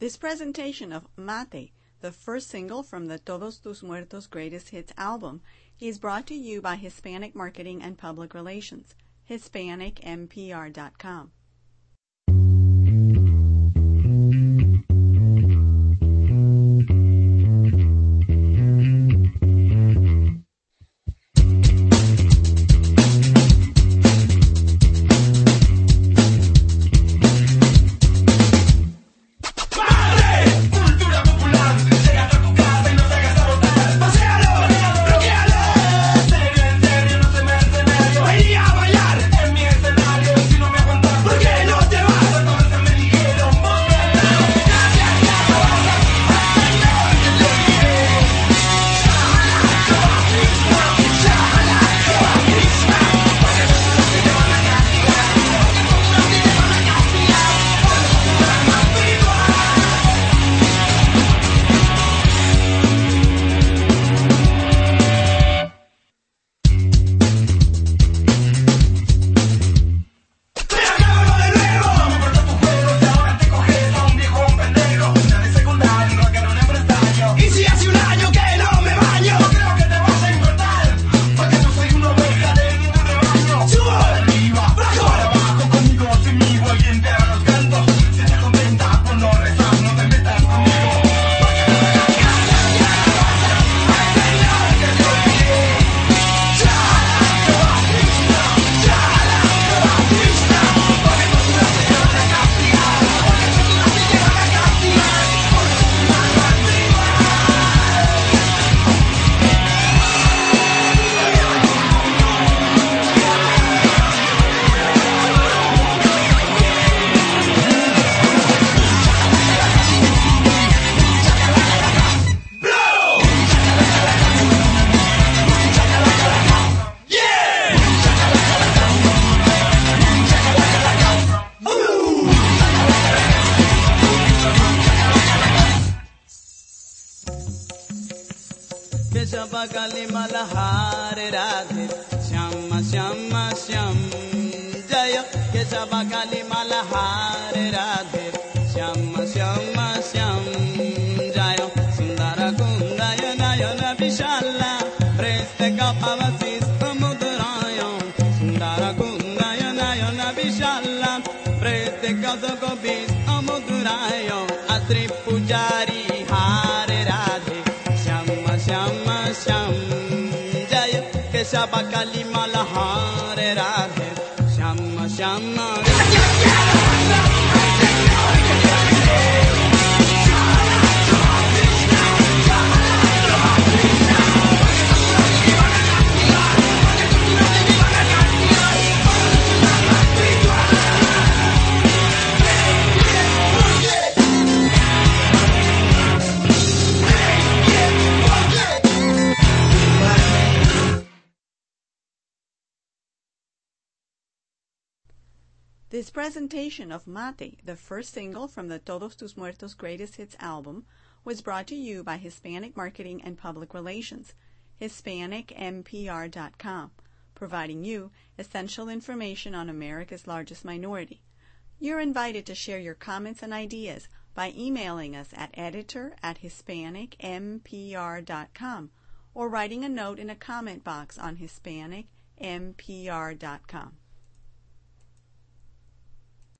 This presentation of Mate, the first single from the Todos Tus Muertos Greatest Hits album, is brought to you by Hispanic Marketing and Public Relations, HispanicMPR.com. केशवकाली Malhar Radhe Shyam Shyam Shyam जय केशवकाली मलहार राधे श्याम श्याम श्याम जय सुन्दर कुन्दय नयन विशाल प्रेस्त कपवसिस्त मुद्राय सुन्दर कुन्दय नयन विशाल प्रेस्त कपविस्त मुद्राय अत्रि पुजारी हार राधे श्याम श्याम श्याम जय केशव काली Malhar Radhe Shyam Shyam This presentation of Mate, the first single from the Todos Tus Muertos Greatest Hits album, was brought to you by Hispanic Marketing and Public Relations, HispanicMPR.com, providing you essential information on America's largest minority. You're invited to share your comments and ideas by emailing us at editor at HispanicMPR.com or writing a note in a comment box on HispanicMPR.com.